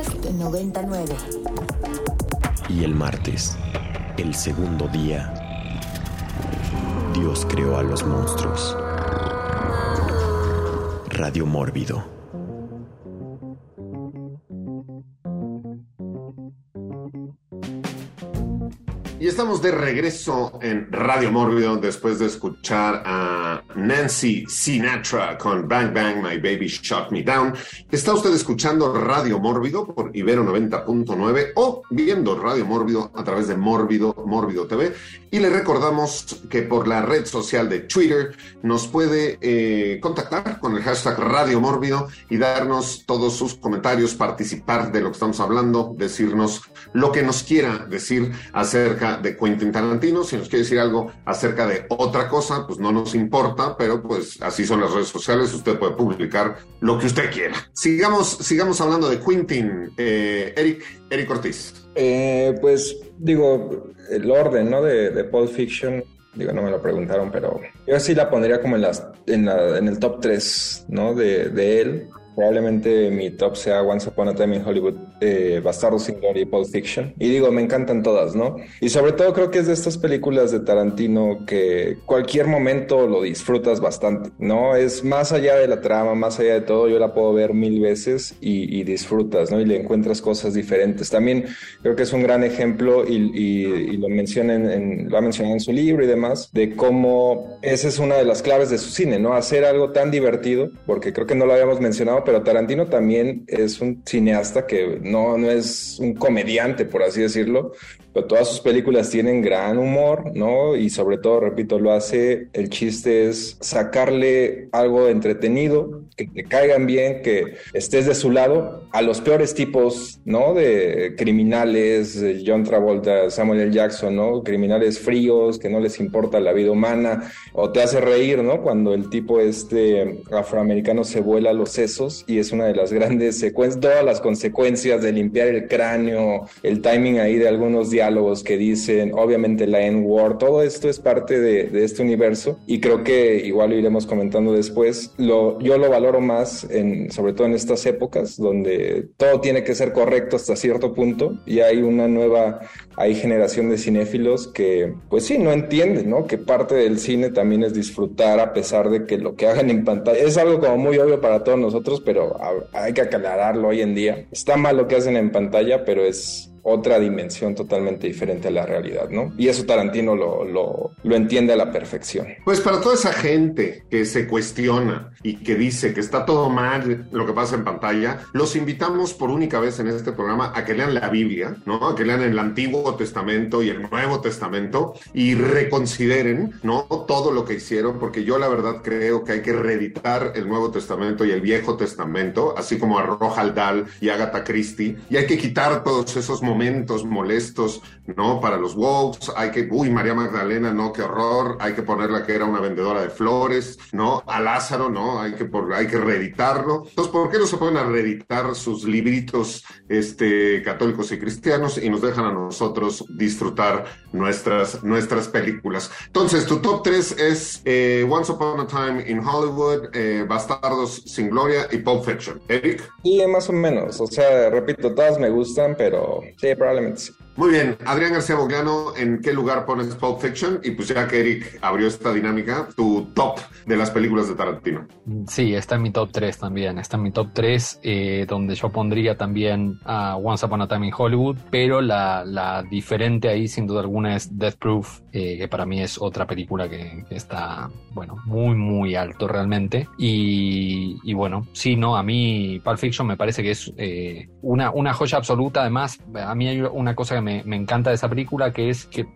Podcast 99. Y el martes, el segundo día, Dios creó a los monstruos. Radio Mórbido. Estamos de regreso en Radio Mórbido después de escuchar a Nancy Sinatra con Bang Bang My Baby Shot Me Down. Está usted escuchando Radio Mórbido por Ibero 90.9 o viendo Radio Mórbido a través de Mórbido, Mórbido TV. Y le recordamos que por la red social de Twitter nos puede eh, contactar con el hashtag Radio Mórbido y darnos todos sus comentarios, participar de lo que estamos hablando, decirnos lo que nos quiera decir acerca de Quentin Tarantino. Si nos quiere decir algo acerca de otra cosa, pues no nos importa, pero pues así son las redes sociales. Usted puede publicar lo que usted quiera. Sigamos, sigamos hablando de Quentin. Eh, Eric, Eric Ortiz. Eh, pues digo, el orden, ¿no? De, de Pulp Fiction. Digo, no me lo preguntaron, pero yo sí la pondría como en, las, en, la, en el top 3, ¿no? De, de él. Probablemente mi top sea Once Upon a Time in Hollywood, eh, Bastardo sin Gloria y Pulp Fiction. Y digo, me encantan todas, ¿no? Y sobre todo creo que es de estas películas de Tarantino que cualquier momento lo disfrutas bastante, ¿no? Es más allá de la trama, más allá de todo, yo la puedo ver mil veces y, y disfrutas, ¿no? Y le encuentras cosas diferentes. También creo que es un gran ejemplo y, y, y lo, mencionan en, lo ha mencionado en su libro y demás, de cómo esa es una de las claves de su cine, ¿no? Hacer algo tan divertido, porque creo que no lo habíamos mencionado, pero Tarantino también es un cineasta que no, no es un comediante, por así decirlo, pero todas sus películas tienen gran humor, ¿no? Y sobre todo, repito, lo hace, el chiste es sacarle algo entretenido, que te caigan bien, que estés de su lado, a los peores tipos, ¿no? De criminales, John Travolta, Samuel L. Jackson, ¿no? Criminales fríos, que no les importa la vida humana, o te hace reír, ¿no? Cuando el tipo este afroamericano se vuela los sesos y es una de las grandes secuencias, todas las consecuencias de limpiar el cráneo, el timing ahí de algunos diálogos que dicen, obviamente la N-word, todo esto es parte de, este universo y creo que igual lo iremos comentando después. Lo, yo lo valoro más, en, sobre todo en estas épocas donde todo tiene que ser correcto hasta cierto punto y hay una nueva hay generación de cinéfilos que, pues sí, no entienden, ¿no? Que parte del cine también es disfrutar a pesar de que lo que hagan en pantalla es algo como muy obvio para todos nosotros, pero hay que aclararlo hoy en día. Está mal lo que hacen en pantalla, pero es otra dimensión totalmente diferente a la realidad, ¿no? Y eso Tarantino lo, lo, lo, entiende a la perfección. Pues para toda esa gente que se cuestiona y que dice que está todo mal lo que pasa en pantalla, los invitamos por única vez en este programa a que lean la Biblia, ¿no? A que lean el Antiguo Testamento y el Nuevo Testamento y reconsideren, ¿no? Todo lo que hicieron, porque yo la verdad creo que hay que reeditar el Nuevo Testamento y el Viejo Testamento, así como a Roald Dahl y Agatha Christie, y hay que quitar todos esos momentos molestos, ¿no? Para los Wolves, hay que, uy, María Magdalena, no, qué horror, hay que ponerla que era una vendedora de flores, ¿no? A Lázaro, ¿no? Hay que, por, hay que reeditarlo. Entonces, ¿por qué no se pueden reeditar sus libritos este, católicos y cristianos y nos dejan a nosotros disfrutar nuestras, nuestras películas? Entonces, tu top 3 es eh, Once Upon a Time in Hollywood, eh, Bastardos sin Gloria y Pulp Fiction. Eric? Sí, más o menos. O sea, repito, todas me gustan, pero Sí, probablemente sí. Muy bien, Adrián García Bogliano, ¿en qué lugar pones Pulp Fiction? Y pues ya que Eric abrió esta dinámica, tu top de las películas de Tarantino. Sí, está en mi top 3 también, está en mi top 3, eh, donde yo pondría también a Once Upon a Time in Hollywood, pero la, la diferente ahí sin duda alguna es Death Proof, eh, que para mí es otra película que, está, bueno, muy, muy alto realmente. Y, y, bueno, sí, no, a mí Pulp Fiction me parece que es eh, una, una joya absoluta, además, a mí hay una cosa que me me, me, encanta de esa película, que es que,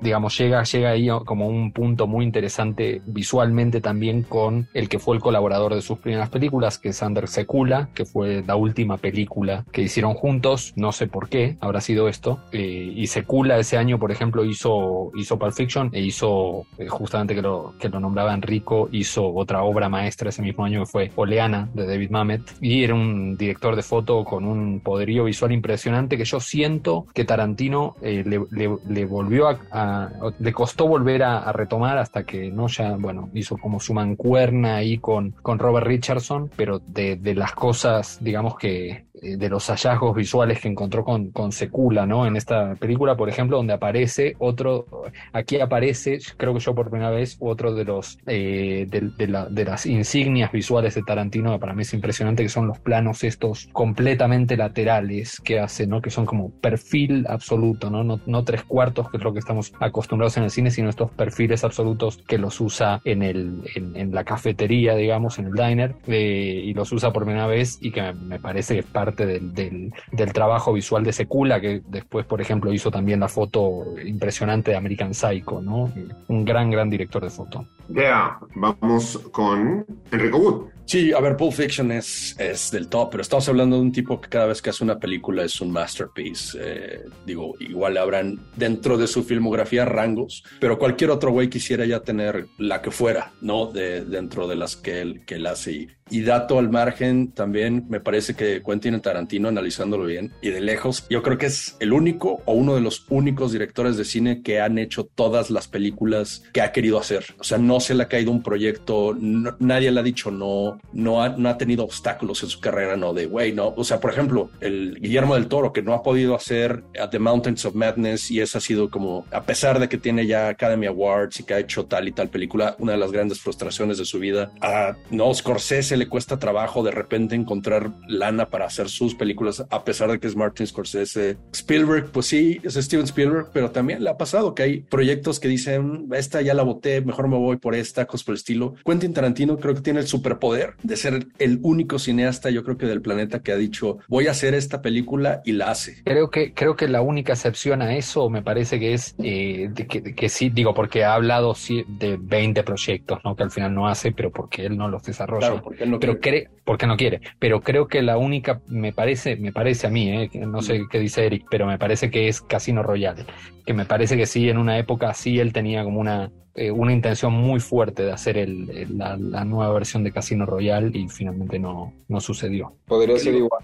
digamos, llega, llega ahí como un punto muy interesante visualmente también con el que fue el colaborador de sus primeras películas, que es Ander Sekula, que fue la última película que hicieron juntos, no sé por qué habrá sido esto, eh, y Sekula ese año, por ejemplo, hizo, hizo Pulp Fiction e hizo, eh, justamente que lo, que lo nombraba Enrico, hizo otra obra maestra ese mismo año que fue Oleana, de David Mamet, y era un director de foto con un poderío visual impresionante que yo siento que Tarantino Tarantino eh, le, volvió a, le costó volver a, retomar hasta que no ya, bueno, hizo como su mancuerna ahí con, con Robert Richardson, pero de, las cosas, digamos que eh, de los hallazgos visuales que encontró con, con Secula, ¿no? En esta película, por ejemplo, donde aparece otro, aquí aparece, creo que yo por primera vez, otro de los eh, de, de, las insignias visuales de Tarantino, que para mí es impresionante, que son los planos estos completamente laterales que hace, ¿no? Que son como perfil absoluto, ¿no? No, no tres cuartos, que es lo que estamos acostumbrados en el cine, sino estos perfiles absolutos que los usa en, el, en, la cafetería, digamos, en el diner, eh, y los usa por primera vez y que me, parece que es parte del, del, trabajo visual de Secula, que después, por ejemplo, hizo también la foto impresionante de American Psycho, ¿no? Un gran, gran director de foto. Ya, vamos con Enrico Wood. Sí, a ver, Pulp Fiction es, es del top, pero estamos hablando de un tipo que cada vez que hace una película es un masterpiece. Eh, digo, igual habrán dentro de su filmografía rangos, pero cualquier otro güey quisiera ya tener la que fuera, ¿no? De, dentro de las que él, que él hace. Y dato al margen, también me parece que Quentin Tarantino, analizándolo bien y de lejos, yo creo que es el único o uno de los únicos directores de cine que han hecho todas las películas que ha querido hacer. O sea, no se le ha caído un proyecto, nadie le ha dicho no, no ha, no ha tenido obstáculos en su carrera, no de, güey, no. O sea, por ejemplo, el Guillermo del Toro, que no ha podido hacer At the Mountains of Madness y esa ha sido como, a pesar de que tiene ya Academy Awards y que ha hecho tal y tal película, una de las grandes frustraciones de su vida. A, no, Scorsese le cuesta trabajo de repente encontrar lana para hacer sus películas, a pesar de que es Martin Scorsese. Spielberg, pues sí, es Steven Spielberg, pero también le ha pasado que hay proyectos que dicen, esta ya la voté, mejor me voy por esta, cosas por el estilo. Quentin Tarantino creo que tiene el superpoder de ser el único cineasta, yo creo que del planeta que ha dicho, voy a hacer esta película y la hace. Creo que, creo que la única excepción a eso me parece que es eh, que, sí, digo, porque ha hablado de 20 proyectos, ¿no? Que al final no hace, pero porque él no los desarrolla. porque no pero quiere. porque no quiere. Pero creo que la única, me parece, me parece a mí, ¿eh? no sé qué dice Eric, pero me parece que es Casino Royale. Que me parece que sí, en una época sí él tenía como una, eh, una intención muy fuerte de hacer el, la, nueva versión de Casino Royale y finalmente no, no sucedió. Podría ser igual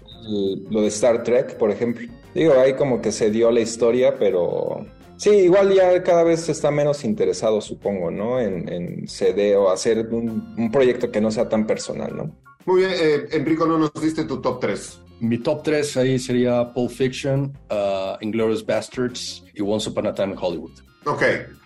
lo de Star Trek, por ejemplo. Digo, ahí como que se dio la historia, pero Sí, igual ya cada vez está menos interesado, supongo, ¿no? En, en CD o hacer un, proyecto que no sea tan personal, ¿no? Muy bien, eh, Enrico, no nos diste tu top 3. Mi top 3 ahí sería Pulp Fiction, uh, Inglourious Bastards y Once Upon a Time in Hollywood. Ok,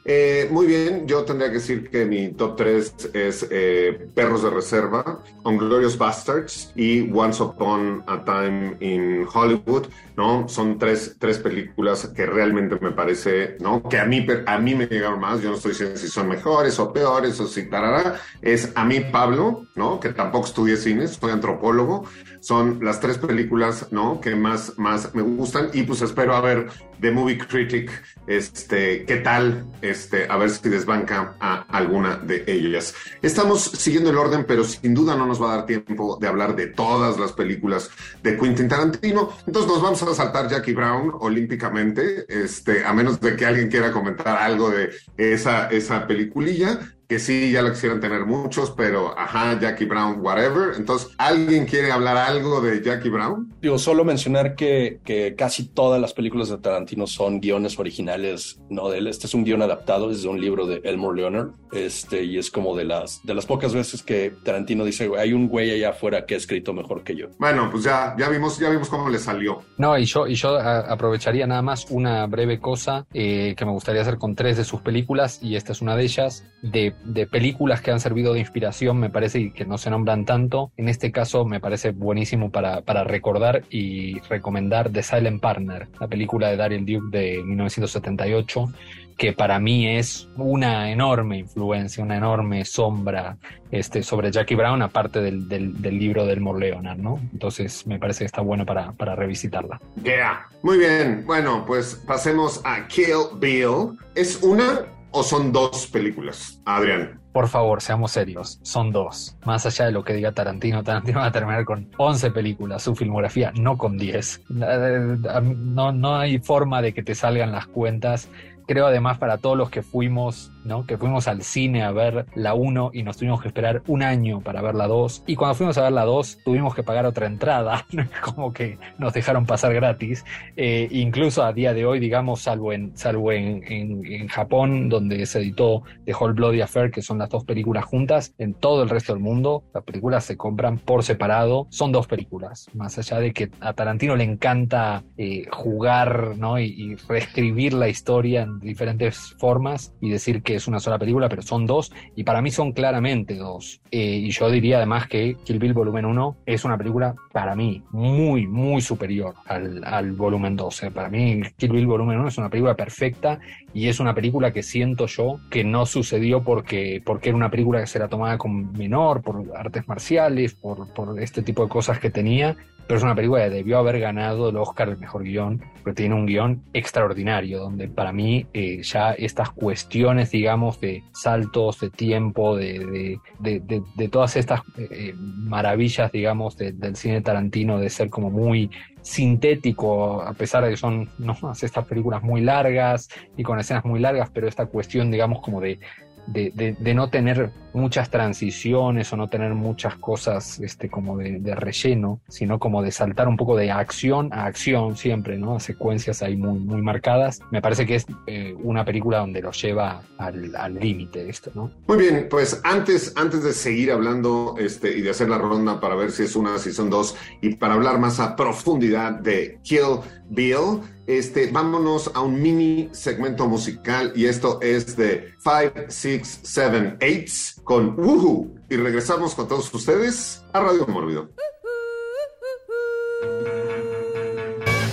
eh, muy bien, yo tendría que decir que mi top 3 es eh, Perros de Reserva, Unglorious Bastards y Once Upon a Time in Hollywood, ¿no? Son tres, tres películas que realmente me parece, ¿no? Que a mí, a mí me llegaron más, yo no estoy diciendo si son mejores o peores o si tarará, es a mí Pablo, ¿no? Que tampoco estudié cine, soy antropólogo, son las tres películas, ¿no? Que más, más me gustan y pues espero a ver The Movie Critic, este, qué tal, este, a ver si desbanca a alguna de ellas. Estamos siguiendo el orden, pero sin duda no nos va a dar tiempo de hablar de todas las películas de Quentin Tarantino. Entonces nos vamos a saltar Jackie Brown olímpicamente, este, a menos de que alguien quiera comentar algo de esa, esa peliculilla que sí, ya lo quisieran tener muchos, pero ajá, Jackie Brown, whatever. Entonces, ¿alguien quiere hablar algo de Jackie Brown? Digo, solo mencionar que, que casi todas las películas de Tarantino son guiones originales, no de él. Este es un guion adaptado desde un libro de Elmore Leonard, este, y es como de las, de las pocas veces que Tarantino dice, hay un güey allá afuera que ha escrito mejor que yo. Bueno, pues ya, ya vimos, ya vimos cómo le salió. No, y yo, y yo aprovecharía nada más una breve cosa eh, que me gustaría hacer con tres de sus películas, y esta es una de ellas, de de películas que han servido de inspiración, me parece que no se nombran tanto. En este caso me parece buenísimo para, para recordar y recomendar The Silent Partner, la película de Daryl Duke de 1978 que para mí es una enorme influencia, una enorme sombra este, sobre Jackie Brown, aparte del, del, del libro del Leonard, ¿no? Entonces me parece que está bueno para, para revisitarla. Yeah. Muy bien, bueno, pues pasemos a Kill Bill. Es una o son dos películas, Adrián? Por favor, seamos serios, son dos. Más allá de lo que diga Tarantino, Tarantino va a terminar con 11 películas, su filmografía, no con 10. No, no hay forma de que te salgan las cuentas creo además para todos los que fuimos, Que fuimos al cine a ver la 1 y nos tuvimos que esperar un año para ver la 2. Y cuando fuimos a ver la 2 tuvimos que pagar otra entrada, como que nos dejaron pasar gratis. Eh, incluso a día de hoy, digamos, salvo en, salvo en, en, Japón, donde se editó The Whole Bloody Affair, que son las dos películas juntas, en todo el resto del mundo las películas se compran por separado. Son dos películas, más allá de que a Tarantino le encanta eh, jugar ¿no? y, y reescribir la historia en diferentes formas y decir que es una sola película, pero son dos, y para mí son claramente dos. Eh, y yo diría además que Kill Bill Volumen 1 es una película para mí muy, muy superior al, al volumen 2. Para mí Kill Bill Volumen 1 es una película perfecta y es una película que siento yo que no sucedió porque, porque era una película que se la tomaba con menor, por artes marciales, por, por este tipo de cosas que tenía, pero es una película que debió haber ganado el Oscar el mejor guion, porque tiene un guion extraordinario, donde para mí eh, ya estas cuestiones, digamos, de saltos de tiempo, de, de, de, todas estas eh, maravillas, digamos, del cine tarantino, de ser como muy sintético, a pesar de que son ¿no? estas películas muy largas y con escenas muy largas, pero esta cuestión, digamos, como de de, de, no tener muchas transiciones o no tener muchas cosas este, como de, relleno, sino como de saltar un poco de acción a acción siempre, ¿no? Secuencias ahí muy, muy marcadas. Me parece que es eh, una película donde lo lleva al límite esto, ¿no? Muy bien, pues antes, antes de seguir hablando este, y de hacer la ronda para ver si es una, si son dos, y para hablar más a profundidad de Kill Bill, este, vámonos a un mini segmento musical y esto es de 5, 6, 7, 8 con Woohoo. Y regresamos con todos ustedes a Radio Mórbido.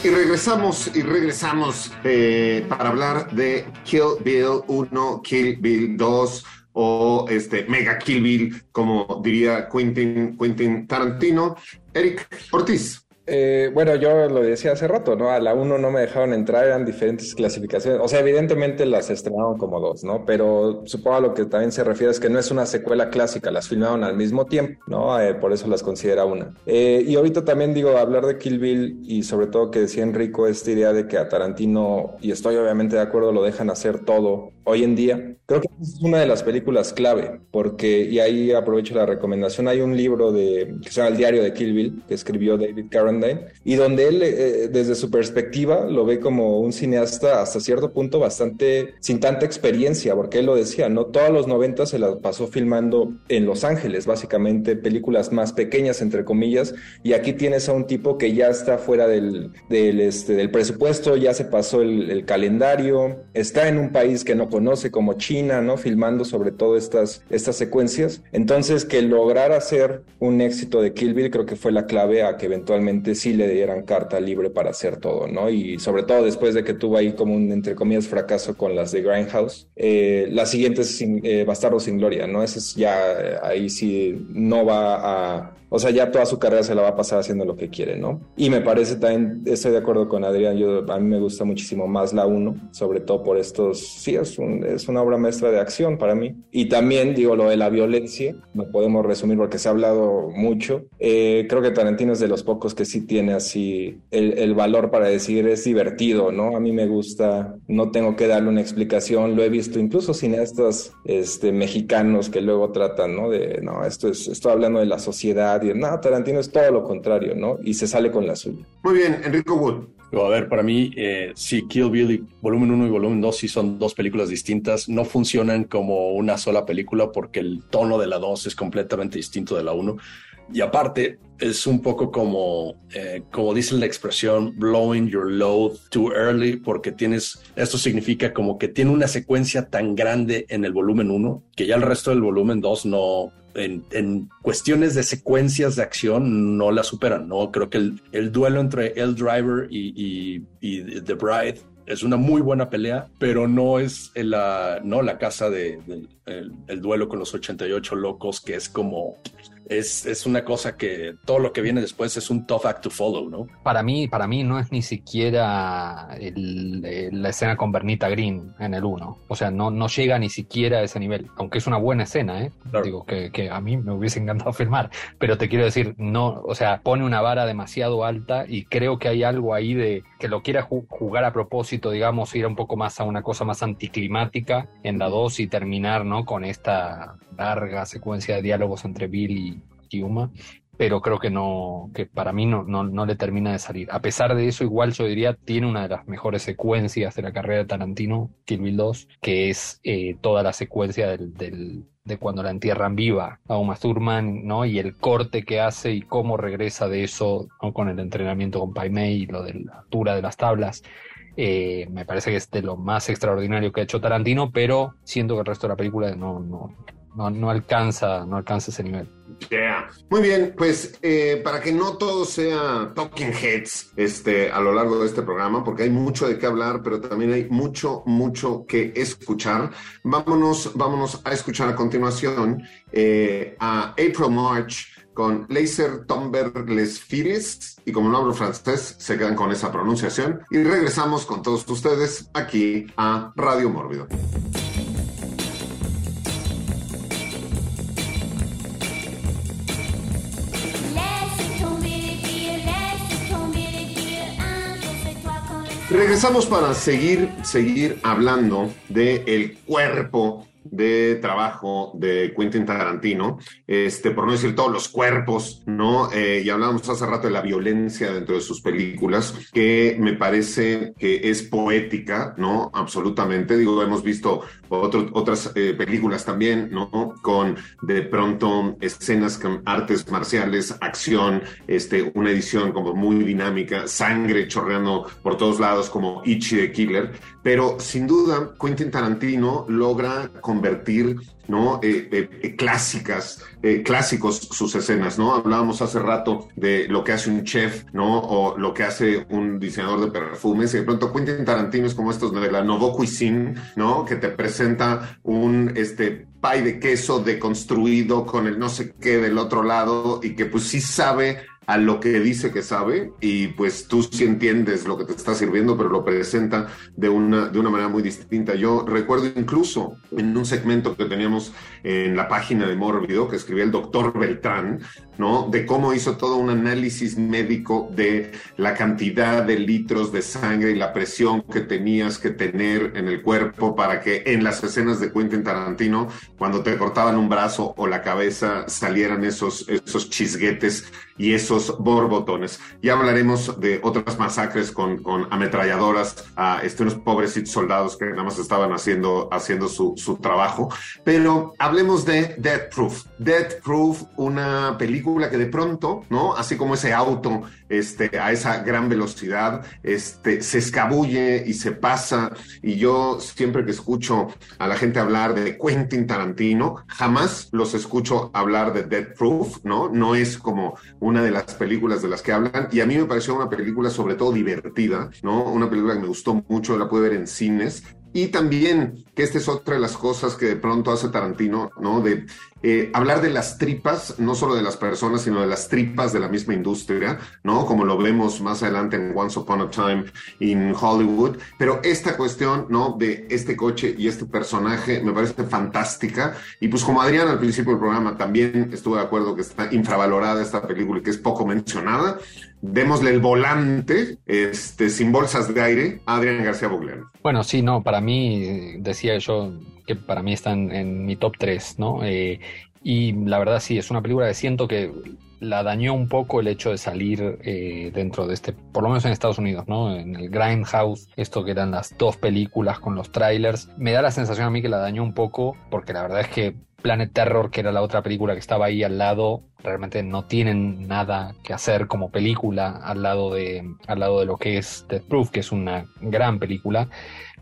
Y regresamos y regresamos eh, para hablar de Kill Bill 1, Kill Bill 2 o este Mega Kill Bill, como diría Quentin, Quentin Tarantino. Eric Ortiz. Eh, bueno, yo lo decía hace rato, ¿no? A la 1 no me dejaron entrar, eran diferentes clasificaciones. O sea, evidentemente las estrenaron como dos, ¿no? Pero supongo a lo que también se refiere es que no es una secuela clásica, las filmaron al mismo tiempo, ¿no? Eh, por eso las considera una. Eh, y ahorita también digo, hablar de Kill Bill y sobre todo que decía Enrico esta idea de que a Tarantino, y estoy obviamente de acuerdo, lo dejan hacer todo hoy en día. Creo que es una de las películas clave, porque, y ahí aprovecho la recomendación, hay un libro de, que se llama El diario de Kill Bill, que escribió David Caron y donde él, eh, desde su perspectiva, lo ve como un cineasta hasta cierto punto bastante sin tanta experiencia, porque él lo decía, ¿no? Todos los 90 se la pasó filmando en Los Ángeles, básicamente películas más pequeñas, entre comillas, y aquí tienes a un tipo que ya está fuera del, del, este, del presupuesto, ya se pasó el, el calendario, está en un país que no conoce como China, ¿no? Filmando sobre todo estas, estas secuencias. Entonces, que lograr hacer un éxito de Kill Bill creo que fue la clave a que eventualmente sí le dieran carta libre para hacer todo, ¿no? Y sobre todo después de que tuvo ahí como un, entre comillas, fracaso con las de Grindhouse, eh, la siguiente es eh, sin Gloria, ¿no? Ese es ya, eh, ahí sí no va a o sea, ya toda su carrera se la va a pasar haciendo lo que quiere, ¿no? Y me parece también, estoy de acuerdo con Adrián, yo, a mí me gusta muchísimo más la 1, sobre todo por estos, sí, es, un, es una obra maestra de acción para mí. Y también, digo, lo de la violencia, no podemos resumir porque se ha hablado mucho. Eh, creo que Tarantino es de los pocos que sí tiene así el, el valor para decir es divertido, ¿no? A mí me gusta, no tengo que darle una explicación, lo he visto incluso cineastas este, mexicanos que luego tratan, ¿no? De, no, esto es, estoy hablando de la sociedad no, Tarantino es todo lo contrario, ¿no? Y se sale con la suya. Muy bien, Enrico Wood. A ver, para mí, eh, sí, Kill Bill volumen 1 y volumen 2 sí son dos películas distintas. No funcionan como una sola película porque el tono de la 2 es completamente distinto de la 1. Y aparte, es un poco como, eh, como dice la expresión, blowing your load too early, porque tienes, esto significa como que tiene una secuencia tan grande en el volumen 1 que ya el resto del volumen 2 no, en, cuestiones de secuencias de acción no la superan, ¿no? Creo que el, duelo entre El Driver y, The Bride es una muy buena pelea, pero no es la, no la casa de, el, duelo con los 88 locos, que es como es, es una cosa que todo lo que viene después es un tough act to follow, ¿no? Para mí, para mí no es ni siquiera el- el- la escena con Bernita Green en el 1. O sea, no, no llega ni siquiera a ese nivel. Aunque es una buena escena, ¿eh? Claro. Digo, que, que a mí me hubiese encantado filmar. Pero te quiero decir, no, o sea, pone una vara demasiado alta y creo que hay algo ahí de que lo quiera ju- jugar a propósito, digamos, ir un poco más a una cosa más anticlimática en la 2 y terminar, ¿no? Con esta larga secuencia de diálogos entre Bill y, y Uma pero creo que no, que para mí no, no, no le termina de salir. A pesar de eso, igual yo diría, tiene una de las mejores secuencias de la carrera de Tarantino, Kill Bill 2, que es eh, toda la secuencia del, del- de cuando la entierran viva a Uma Thurman, ¿no? Y el corte que hace y cómo regresa de eso, ¿no? Con el entrenamiento con Pai Mei y lo de la altura de las tablas. Eh, me parece que es de lo más extraordinario que ha hecho Tarantino, pero siento que el resto de la película no, no, no, no alcanza, no alcanza ese nivel. Yeah. Muy bien, pues eh, para que no todo sea talking heads este, a lo largo de este programa, porque hay mucho de qué hablar, pero también hay mucho, mucho que escuchar, vámonos, vámonos a escuchar a continuación eh, a April March con Laser Tomber Les Fires, y como no hablo francés, se quedan con esa pronunciación, y regresamos con todos ustedes aquí a Radio Mórbido. Regresamos para seguir, seguir hablando de el cuerpo de trabajo de Quentin Tarantino, este, por no decir todos los cuerpos, ¿no? Eh, y hablábamos hace rato de la violencia dentro de sus películas, que me parece que es poética, ¿no? Absolutamente. Digo, hemos visto otro- otras eh, películas también, ¿no? Con de pronto escenas con artes marciales, acción, este, una edición como muy dinámica, sangre chorreando por todos lados como Ichi de Killer, pero sin duda Quentin Tarantino logra convertir ¿no? Eh, eh, eh, clásicas, eh, clásicos sus escenas, ¿no? Hablábamos hace rato de lo que hace un chef, ¿no? O lo que hace un diseñador de perfumes, y de pronto Quentin Tarantino es como estos de la Novo Cuisine, ¿no? Que te presenta un, este, pie de queso deconstruido con el no sé qué del otro lado y que pues sí sabe a lo que dice que sabe y pues tú sí entiendes lo que te está sirviendo, pero lo presenta de una, de una manera muy distinta. Yo recuerdo incluso en un segmento que teníamos en la página de Mórbido, que escribía el doctor Beltrán, ¿no? De cómo hizo todo un análisis médico de la cantidad de litros de sangre y la presión que tenías que tener en el cuerpo para que en las escenas de Quentin Tarantino, cuando te cortaban un brazo o la cabeza, salieran esos, esos chisguetes y esos borbotones. Ya hablaremos de otras masacres con, ametralladoras a este, unos pobrecitos soldados que nada más estaban haciendo, haciendo su, su trabajo. Pero hablemos de Death Proof. Death Proof, una película que de pronto, ¿no? Así como ese auto este, a esa gran velocidad, este, se escabulle y se pasa. Y yo siempre que escucho a la gente hablar de Quentin Tarantino, jamás los escucho hablar de Death Proof, ¿no? No es como una de las películas de las que hablan. Y a mí me pareció una película sobre todo divertida, ¿no? Una película que me gustó mucho, la pude ver en cines. Y también, que esta es otra de las cosas que de pronto hace Tarantino, ¿no? De eh, hablar de las tripas, no solo de las personas, sino de las tripas de la misma industria, ¿no? Como lo vemos más adelante en Once Upon a Time in Hollywood. Pero esta cuestión, ¿no? De este coche y este personaje me parece fantástica. Y pues como Adrián al principio del programa también estuve de acuerdo que está infravalorada esta película y que es poco mencionada, démosle el volante, este, sin bolsas de aire, a Adrián García Bogliano. Bueno, sí, no, para mí, decía yo que para mí está en, en mi top 3, ¿no? Eh, y la verdad sí, es una película que siento que la dañó un poco el hecho de salir eh, dentro de este, por lo menos en Estados Unidos, ¿no? En el Grindhouse, esto que eran las dos películas con los trailers, me da la sensación a mí que la dañó un poco, porque la verdad es que Planet Terror, que era la otra película que estaba ahí al lado, realmente no tienen nada que hacer como película al lado de, al lado de lo que es Death Proof, que es una gran película.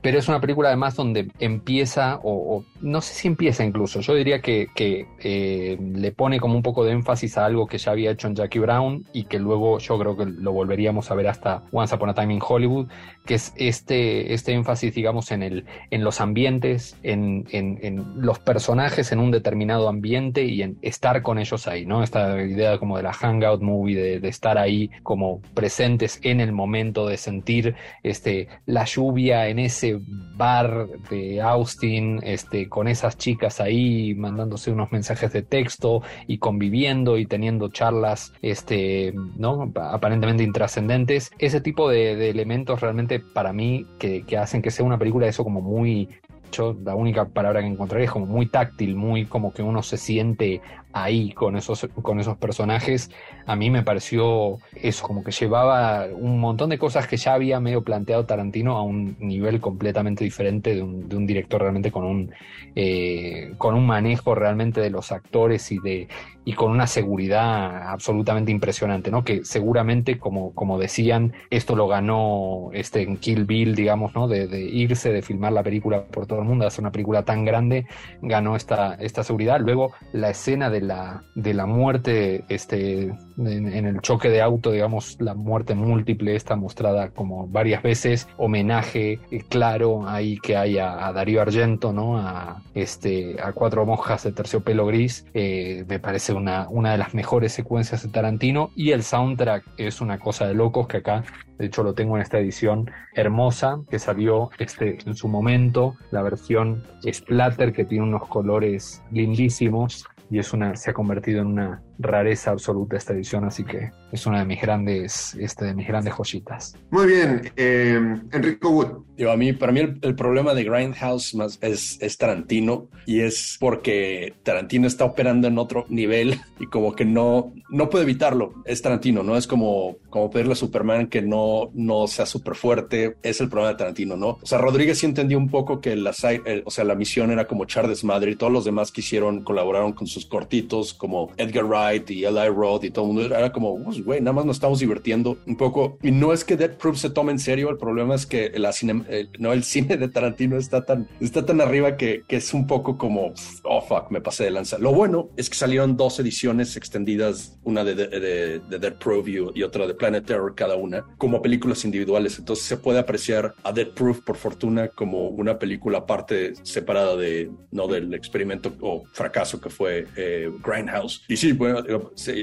Pero es una película además donde empieza, o, no sé si empieza incluso, yo diría que, eh, le pone como un poco de énfasis a algo que ya había hecho en Jackie Brown y que luego yo creo que lo volveríamos a ver hasta Once Upon a Time in Hollywood, que es este, este énfasis, digamos, en, el, en los ambientes, en, en, en los personajes en un determinado ambiente y en estar con ellos ahí, ¿no? Esta idea como de la hangout movie, de, de estar ahí como presentes en el momento, de sentir este, la lluvia en ese bar de Austin, este, con esas chicas ahí mandándose unos mensajes de texto y conviviendo y teniendo charlas, este, ¿no? Aparentemente intrascendentes. Ese tipo de, elementos realmente para mí que, que hacen que sea una película eso como muy yo la única palabra que encontraré es como muy táctil, muy como que uno se siente ahí con esos, con esos personajes. A mí me pareció eso, como que llevaba un montón de cosas que ya había medio planteado Tarantino a un nivel completamente diferente de un, director realmente con un, eh, con un manejo realmente de los actores y de y con una seguridad absolutamente impresionante, ¿no? Que seguramente, como, como decían, esto lo ganó este en Kill Bill, digamos, ¿no? De, irse, de filmar la película por todo el mundo, hacer una película tan grande, ganó esta, esta seguridad. Luego, la escena de la, de la muerte, este, en, el choque de auto, digamos, la muerte múltiple, está mostrada como varias veces, homenaje eh, claro ahí que hay a, a Darío Argento, ¿no? A, este, a cuatro monjas de terciopelo gris, eh, me parece una, una de las mejores secuencias de Tarantino y el soundtrack es una cosa de locos que acá, de hecho lo tengo en esta edición hermosa que salió este, en su momento, la versión Splatter que tiene unos colores lindísimos y es una, se ha convertido en una rareza absoluta esta edición, así que es una de mis grandes, este, de mis grandes joyitas. Muy bien, eh, Enrico Wood. Digo, a mí, para mí el, el problema de Grindhouse más es, es Tarantino y es porque Tarantino está operando en otro nivel y como que no, no puede evitarlo. Es Tarantino, ¿no? Es como, como pedirle a Superman que no, no sea súper fuerte. Es el problema de Tarantino, ¿no? O sea, Rodríguez sí entendió un poco que la, eh, o sea, la misión era como echar desmadre y todos los demás que hicieron colaboraron con sus cortitos como Edgar Wright y Eli Roth y todo el mundo. Era como, güey, nada más nos estamos divirtiendo un poco. Y no es que Dead Proof se tome en serio, el problema es que la cine, eh, no, el cine de Tarantino está tan, está tan arriba que, que, es un poco como, oh fuck, me pasé de lanza. Lo bueno es que salieron dos ediciones extendidas, una de, de, de, de Dead Proof y, otra de Planet Terror, cada una, como películas individuales. Entonces se puede apreciar a Dead Proof, por fortuna, como una película aparte, separada de, no del experimento o fracaso que fue eh, Grindhouse. Y sí, bueno,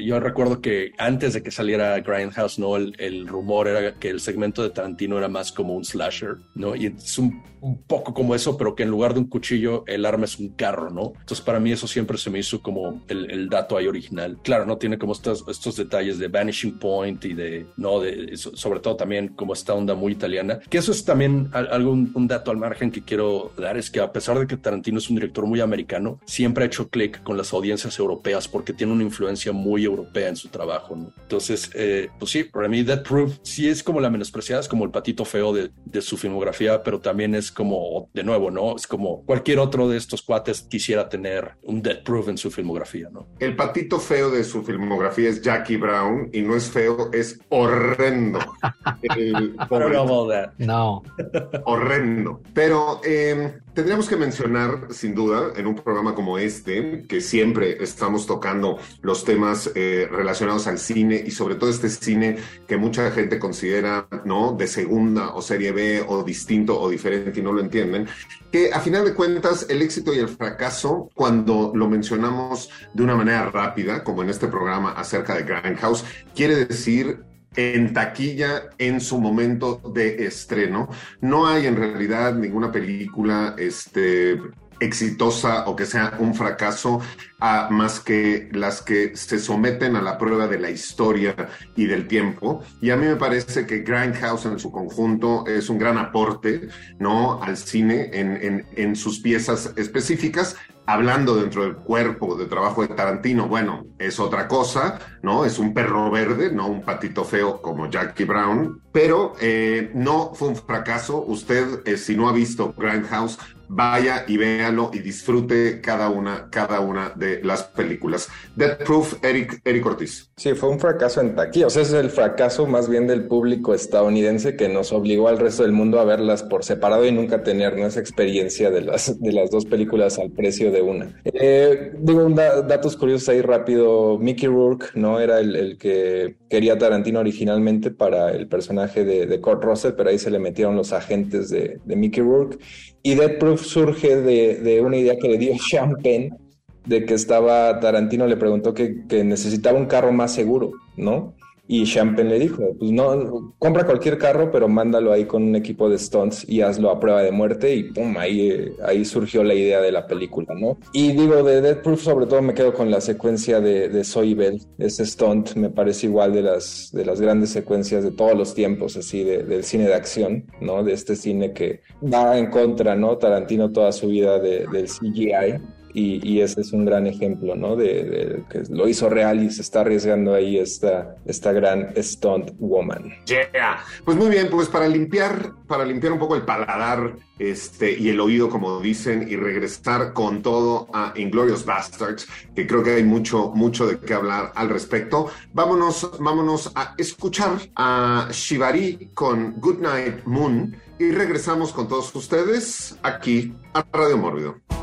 yo recuerdo que antes de que saliera Grindhouse, ¿no? El, el rumor era que el segmento de Tarantino era más como un slasher, ¿no? Y es un, un, poco como eso, pero que en lugar de un cuchillo, el arma es un carro, ¿no? Entonces, para mí eso siempre se me hizo como el, el dato ahí original. Claro, no tiene como estos, estos detalles de Vanishing Point y de, ¿no? De, sobre todo también como esta onda muy italiana. Que eso es también algo, un, un dato al margen que quiero dar, es que a pesar de que Tarantino es un director muy americano, siempre ha hecho clic con las audiencias europeas porque tiene una influencia muy europea en su trabajo, ¿no? Entonces, eh, pues sí, para mí Death Proof sí es como la menospreciada, es como el patito feo de, de, su filmografía, pero también es como, de nuevo, ¿no? Es como cualquier otro de estos cuates quisiera tener un Death Proof en su filmografía, ¿no? El patito feo de su filmografía es Jackie Brown y no es feo, es horrendo. el. No. horrendo. Pero eh, tendríamos que mencionar, sin duda, en un programa como este, que siempre estamos tocando los temas eh, relacionados al cine y sobre todo este cine que mucha gente considera, ¿no? De segunda o serie B o distinto o diferente y no lo entienden, que a final de cuentas el éxito y el fracaso, cuando lo mencionamos de una manera rápida, como en este programa acerca de Grindhouse, quiere decir en taquilla en su momento de estreno. No hay en realidad ninguna película este, exitosa o que sea un fracaso a más que las que se someten a la prueba de la historia y del tiempo. Y a mí me parece que Grindhouse en su conjunto es un gran aporte ¿no? al cine en, en, en sus piezas específicas, hablando dentro del cuerpo de trabajo de Tarantino, bueno, es otra cosa, ¿no? Es un perro verde, no un patito feo como Jackie Brown, pero eh, no fue un fracaso. Usted, eh, si no ha visto Grindhouse, vaya y véalo y disfrute cada una, cada una de las películas. Death Proof, Eric, Eric Ortiz. Sí, fue un fracaso en taquilla. O sea, es el fracaso más bien del público estadounidense que nos obligó al resto del mundo a verlas por separado y nunca tener esa experiencia de las, de las dos películas al precio de una. Eh, digo, un da- datos curiosos ahí rápido. Mickey Rourke, ¿no? Era el, el que quería Tarantino originalmente para el personaje de, de Kurt Russell, pero ahí se le metieron los agentes de, de Mickey Rourke. Y Death Proof surge de, de una idea que le dio Sean Penn, de que estaba, Tarantino le preguntó que, que necesitaba un carro más seguro, ¿no? Y Champagne le dijo, pues no, compra cualquier carro, pero mándalo ahí con un equipo de stunts y hazlo a prueba de muerte y pum, ahí, eh, ahí surgió la idea de la película, ¿no? Y digo, de Death Proof sobre todo me quedo con la secuencia de, de Zoe Bell, ese stunt me parece igual de las, de las grandes secuencias de todos los tiempos, así, de- del cine de acción, ¿no? De este cine que va en contra, ¿no? Tarantino toda su vida de- del CGI. Y, ese es un gran ejemplo, ¿no? De, de que lo hizo real y se está arriesgando ahí esta, esta gran stunt woman. Yeah. Pues muy bien, pues para limpiar, para limpiar un poco el paladar este, y el oído, como dicen, y regresar con todo a Inglorious Bastards, que creo que hay mucho, mucho de qué hablar al respecto. Vámonos, vámonos a escuchar a Shibari con Goodnight Moon y regresamos con todos ustedes aquí a Radio Mórbido.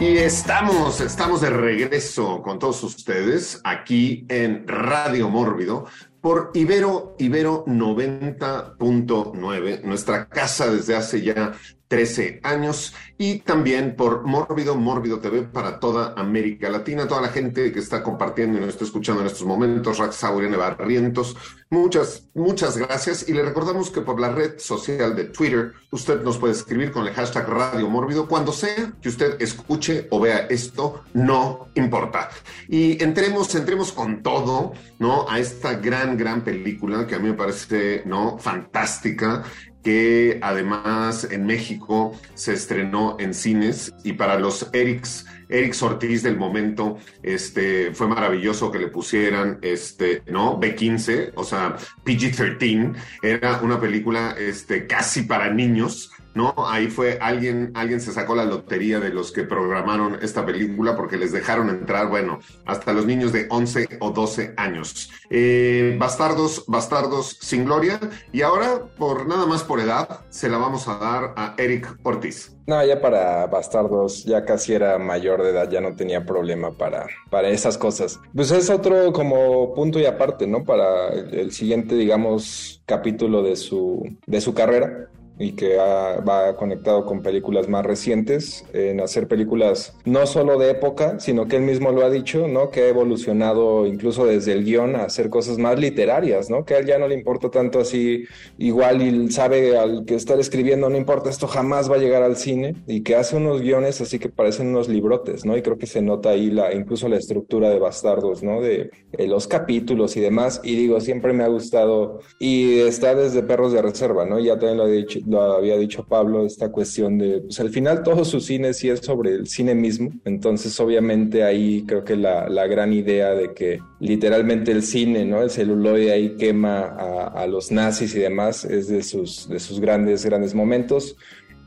Y estamos, estamos de regreso con todos ustedes aquí en Radio Mórbido por Ibero, Ibero 90.9, nuestra casa desde hace ya 13 años y también por Mórbido, Mórbido TV para toda América Latina, toda la gente que está compartiendo y nos está escuchando en estos momentos, Rax Aurene Barrientos, muchas, muchas gracias y le recordamos que por la red social de Twitter usted nos puede escribir con el hashtag Radio Mórbido cuando sea que usted escuche o vea esto, no importa. Y entremos, entremos con todo, ¿no? A esta gran, gran película que a mí me parece, ¿no? Fantástica que además en México se estrenó en cines y para los Erics, Erics Ortiz del momento, este, fue maravilloso que le pusieran, este, ¿no? B15, o sea, PG-13, era una película, este, casi para niños, ¿no? Ahí fue alguien, alguien se sacó la lotería de los que programaron esta película porque les dejaron entrar, bueno, hasta los niños de 11 o 12 años. Eh, bastardos, bastardos sin gloria. Y ahora, por nada más por edad, se la vamos a dar a Eric Ortiz. No, ya para Bastardos, ya casi era mayor de edad, ya no tenía problema para, para esas cosas. Pues es otro como punto y aparte, ¿no? Para el, el siguiente, digamos, capítulo de su, de su carrera y que ha- va conectado con películas más recientes, en hacer películas no solo de época, sino que él mismo lo ha dicho, ¿no? Que ha evolucionado incluso desde el guion a hacer cosas más literarias, ¿no? Que a él ya no le importa tanto así, igual y sabe al que estar escribiendo, no importa, esto jamás va a llegar al cine, y que hace unos guiones así que parecen unos librotes, ¿no? Y creo que se nota ahí la, incluso la estructura de Bastardos, ¿no? De, eh, los capítulos y demás, y digo, siempre me ha gustado, y está desde Perros de Reserva, ¿no? Ya también lo, he dicho- lo había dicho Pablo, esta cuestión de, pues al final todo su cine sí es sobre el cine mismo, entonces obviamente ahí creo que la, la gran idea de que literalmente el cine, ¿no? El celuloide ahí quema a, los nazis y demás, es de sus, de sus grandes, grandes momentos.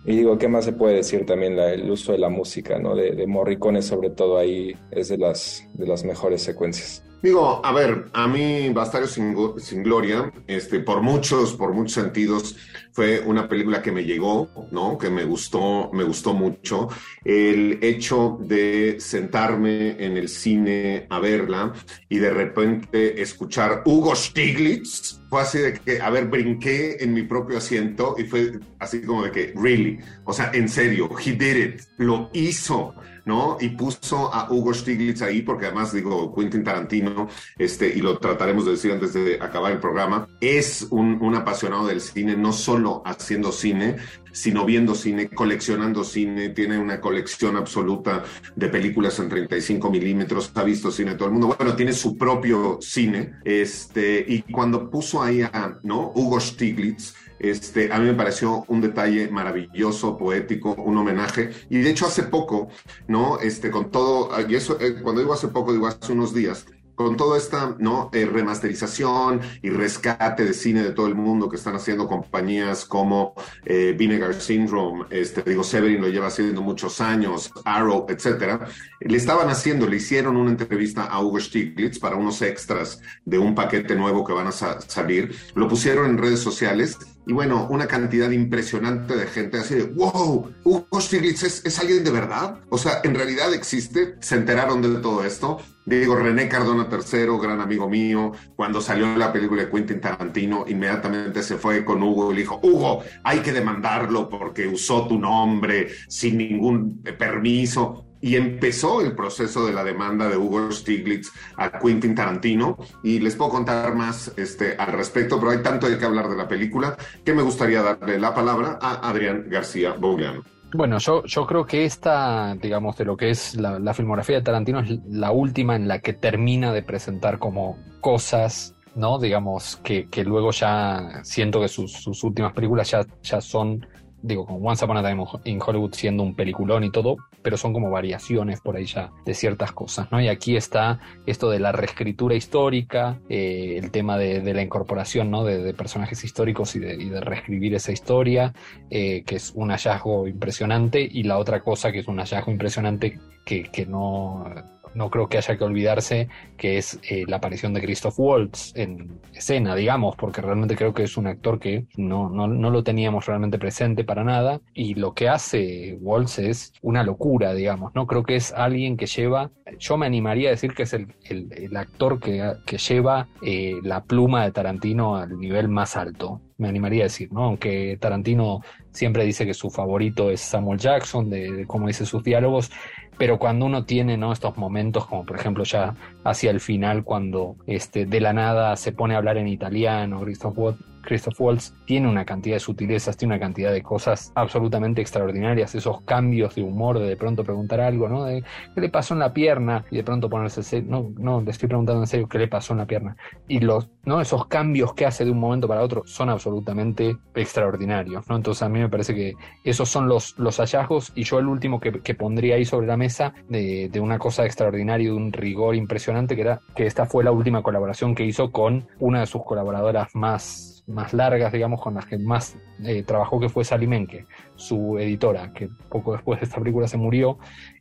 Y digo, ¿qué más se puede decir también? El uso de la música, ¿no? De, de Morricone sobre todo ahí es de las, de las mejores secuencias. Digo, a ver, a mí Bastardos sin, sin Gloria, este, por muchos, por muchos sentidos, fue una película que me llegó, ¿no? Que me gustó, me gustó mucho. El hecho de sentarme en el cine a verla y de repente escuchar Hugo Stiglitz, fue así de que, a ver, brinqué en mi propio asiento y fue así como de que, really, o sea, en serio, he did it, lo hizo. ¿no? Y puso a Hugo Stiglitz ahí, porque además digo, Quentin Tarantino, este, y lo trataremos de decir antes de acabar el programa, es un, un apasionado del cine, no solo haciendo cine, sino viendo cine, coleccionando cine, tiene una colección absoluta de películas en 35 milímetros, ha visto cine todo el mundo, bueno, tiene su propio cine, este, y cuando puso ahí a, ¿no? Hugo Stiglitz, este, a mí me pareció un detalle maravilloso, poético, un homenaje. Y de hecho hace poco, ¿no? Este, con todo, y eso, eh, cuando digo hace poco, digo hace unos días, con toda esta ¿no? Eh, remasterización y rescate de cine de todo el mundo que están haciendo compañías como eh, Vinegar Syndrome, este, digo, Severin lo lleva haciendo muchos años, Arrow, etcétera, le estaban haciendo, le hicieron una entrevista a Hugo Stiglitz para unos extras de un paquete nuevo que van a sa- salir, lo pusieron en redes sociales y bueno, una cantidad impresionante de gente así de, wow, Hugo Stiglitz es, es alguien de verdad. O sea, en realidad existe. Se enteraron de todo esto. Digo, René Cardona III, gran amigo mío, cuando salió la película de Quentin Tarantino, inmediatamente se fue con Hugo y le dijo, Hugo, hay que demandarlo porque usó tu nombre sin ningún permiso. Y empezó el proceso de la demanda de Hugo Stiglitz a Quentin Tarantino. Y les puedo contar más este, al respecto, pero hay tanto de qué hablar de la película que me gustaría darle la palabra a Adrián García Bougliano. Bueno, yo, yo creo que esta, digamos, de lo que es la, la filmografía de Tarantino es la última en la que termina de presentar como cosas, ¿no? Digamos, que, que luego ya siento que sus, sus últimas películas ya, ya son, digo, como Once Upon a Time in Hollywood siendo un peliculón y todo, pero son como variaciones por ahí ya de ciertas cosas, ¿no? Y aquí está esto de la reescritura histórica, eh, el tema de, la incorporación, ¿no? De, personajes históricos y de, y de reescribir esa historia eh, que es un hallazgo impresionante, y la otra cosa que es un hallazgo impresionante que, que no, no creo que haya que olvidarse, que es eh, la aparición de Christoph Waltz en escena, digamos, porque realmente creo que es un actor que no, no, no lo teníamos realmente presente para nada, y lo que hace Waltz es una locura, digamos, ¿no? Creo que es alguien que lleva, yo me animaría a decir que es el, el, el actor que, que lleva eh, la pluma de Tarantino al nivel más alto me animaría a decir, ¿no? Aunque Tarantino siempre dice que su favorito es Samuel Jackson, de, de cómo dice sus diálogos, pero cuando uno tiene ¿no? estos momentos, como por ejemplo ya hacia el final, cuando este, de la nada se pone a hablar en italiano, Christoph Waltz, Christoph Waltz tiene una cantidad de sutilezas, tiene una cantidad de cosas absolutamente extraordinarias, esos cambios de humor, de de pronto preguntar algo, ¿no? De qué le pasó en la pierna y de pronto ponerse, serio, no, no, le estoy preguntando en serio qué le pasó en la pierna. Y los, ¿no? Esos cambios que hace de un momento para otro son absolutamente extraordinarios, ¿no? Entonces a mí me parece que esos son los, los hallazgos y yo el último que, que pondría ahí sobre la mesa de, de, una cosa extraordinaria, de un rigor impresionante, que era que esta fue la última colaboración que hizo con una de sus colaboradoras más más largas, digamos, con las que más eh, trabajó, que fue Sally Menke, su editora, que poco después de esta película se murió.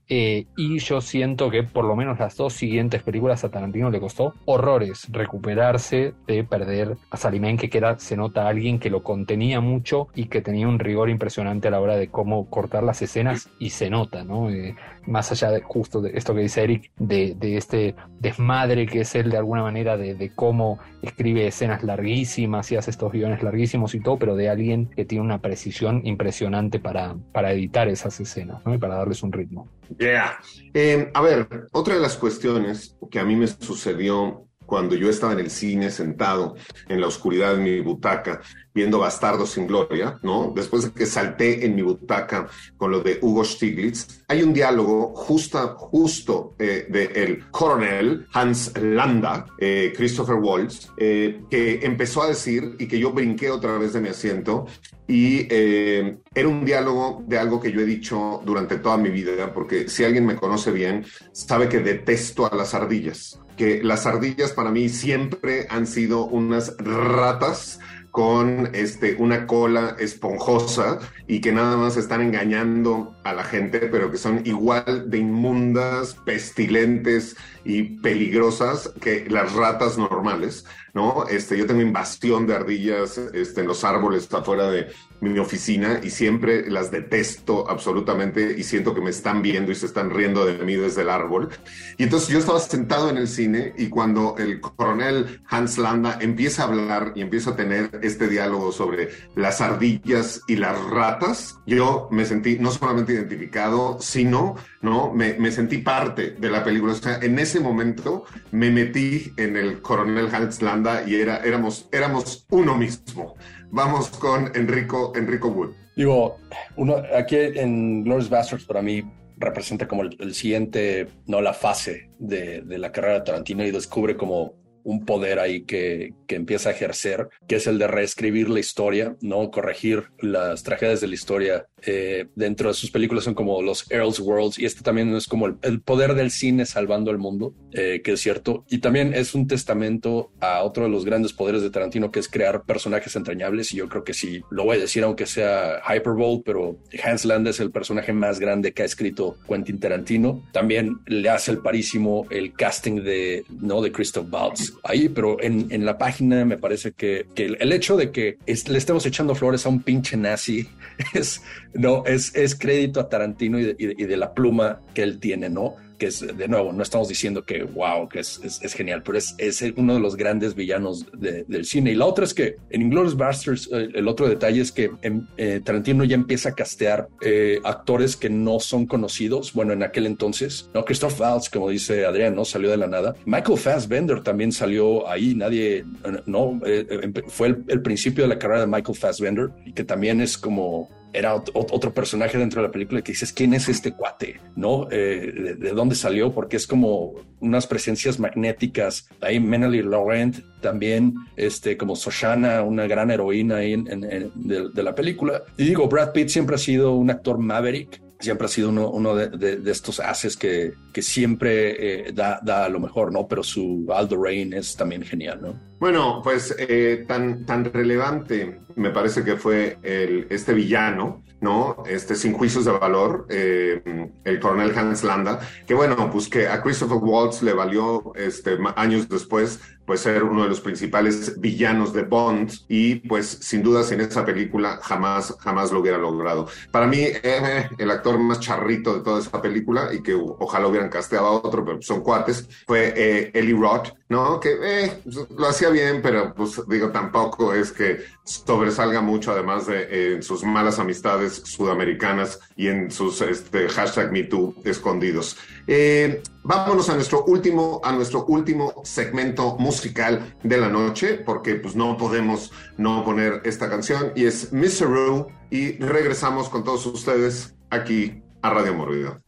Eh, y yo siento que por lo menos las dos siguientes películas a Tarantino le costó horrores recuperarse de perder a Sally Menke, que era, se nota alguien que lo contenía mucho y que tenía un rigor impresionante a la hora de cómo cortar las escenas, y se nota, ¿no? Eh, más allá de justo de esto que dice Eric, de, de este desmadre que es él de alguna manera, de, de, cómo escribe escenas larguísimas y hace estos guiones larguísimos y todo, pero de alguien que tiene una precisión impresionante para, para editar esas escenas ¿no? y para darles un ritmo. Yeah. Eh, a ver, otra de las cuestiones que a mí me sucedió cuando yo estaba en el cine sentado en la oscuridad en mi butaca viendo Bastardo sin Gloria, ¿no? Después de que salté en mi butaca con lo de Hugo Stiglitz, hay un diálogo justa, justo eh, de el coronel Hans Landa, eh, Christopher Waltz, eh, que empezó a decir y que yo brinqué otra vez de mi asiento y eh, era un diálogo de algo que yo he dicho durante toda mi vida, porque si alguien me conoce bien, sabe que detesto a las ardillas, que las ardillas para mí siempre han sido unas ratas con este, una cola esponjosa y que nada más están engañando a la gente, pero que son igual de inmundas, pestilentes y peligrosas que las ratas normales, ¿no? Este, yo tengo invasión de ardillas este, en los árboles afuera de mi oficina y siempre las detesto absolutamente y siento que me están viendo y se están riendo de mí desde el árbol. Y entonces yo estaba sentado en el cine y cuando el coronel Hans Landa empieza a hablar y empieza a tener este diálogo sobre las ardillas y las ratas, yo me sentí no solamente identificado, sino, ¿no? Me, me sentí parte de la película. O sea, en ese momento me metí en el coronel Hans Landa y era, éramos, éramos uno mismo. Vamos con Enrico, Enrico Wood. Digo, uno, aquí en Glorious Bastards para mí representa como el, el siguiente, no la fase de, de, la carrera de Tarantino y descubre como un poder ahí que, que empieza a ejercer, que es el de reescribir la historia, ¿no? Corregir las tragedias de la historia. Eh, dentro de sus películas son como los Earl's Worlds y este también es como el, poder del cine salvando el mundo, eh, que es cierto. Y también es un testamento a otro de los grandes poderes de Tarantino, que es crear personajes entrañables. Y yo creo que sí, lo voy a decir, aunque sea hyperbole, pero Hans Landa es el personaje más grande que ha escrito Quentin Tarantino. También le hace el parísimo el casting de, ¿no? de Christoph Waltz ahí, pero en, en la página me parece que, que el, hecho de que es- le estemos echando flores a un pinche nazi es, no, es, es crédito a Tarantino y de- y de la pluma que él tiene, ¿no? Que es, de nuevo, no estamos diciendo que wow, que es, es, genial, pero es, es uno de los grandes villanos de- del cine. Y la otra es que en Inglourious Basterds, eh, el otro detalle es que em, eh, Tarantino ya empieza a castear eh, actores que no son conocidos. Bueno, en aquel entonces, ¿no? Christoph Waltz, como dice Adrián, ¿no? Salió de la nada. Michael Fassbender también salió ahí, nadie, no, eh, eh, fue el, el principio de la carrera de Michael Fassbender que también es como era ot- ot- otro personaje dentro de la película que dices, ¿quién es este cuate? ¿No? Eh, de, de dónde salió? Porque es como unas presencias magnéticas. Ahí Menely Laurent también, este, como Soshana, una gran heroína ahí en- de, la película. Y digo, Brad Pitt siempre ha sido un actor maverick. Siempre ha sido uno, de- de estos haces que, que siempre eh, da, da lo mejor, ¿no? Pero su Aldo Rain es también genial, ¿no? Bueno, pues eh, tan, tan relevante me parece que fue este villano, ¿no? Este sin juicios de valor, eh, el coronel Hans Landa, que bueno, pues que a Christopher Waltz le valió este, años después pues ser uno de los principales villanos de Bond y pues sin duda sin esa película jamás, jamás lo hubiera logrado. Para mí, eh, el actor más charrito de toda esa película y que ojalá hubieran casteado a otro, pero son cuates, fue eh, Eli Roth, ¿no? Que eh, lo hacía bien, pero pues digo, tampoco es que sobresalga mucho, además de eh, en sus malas amistades sudamericanas y en sus este, hashtag MeToo escondidos. Eh, vámonos a nuestro último, a nuestro último segmento musical de la noche, porque pues no podemos no poner esta canción y es Mr. Y regresamos con todos ustedes aquí a Radio Morbido.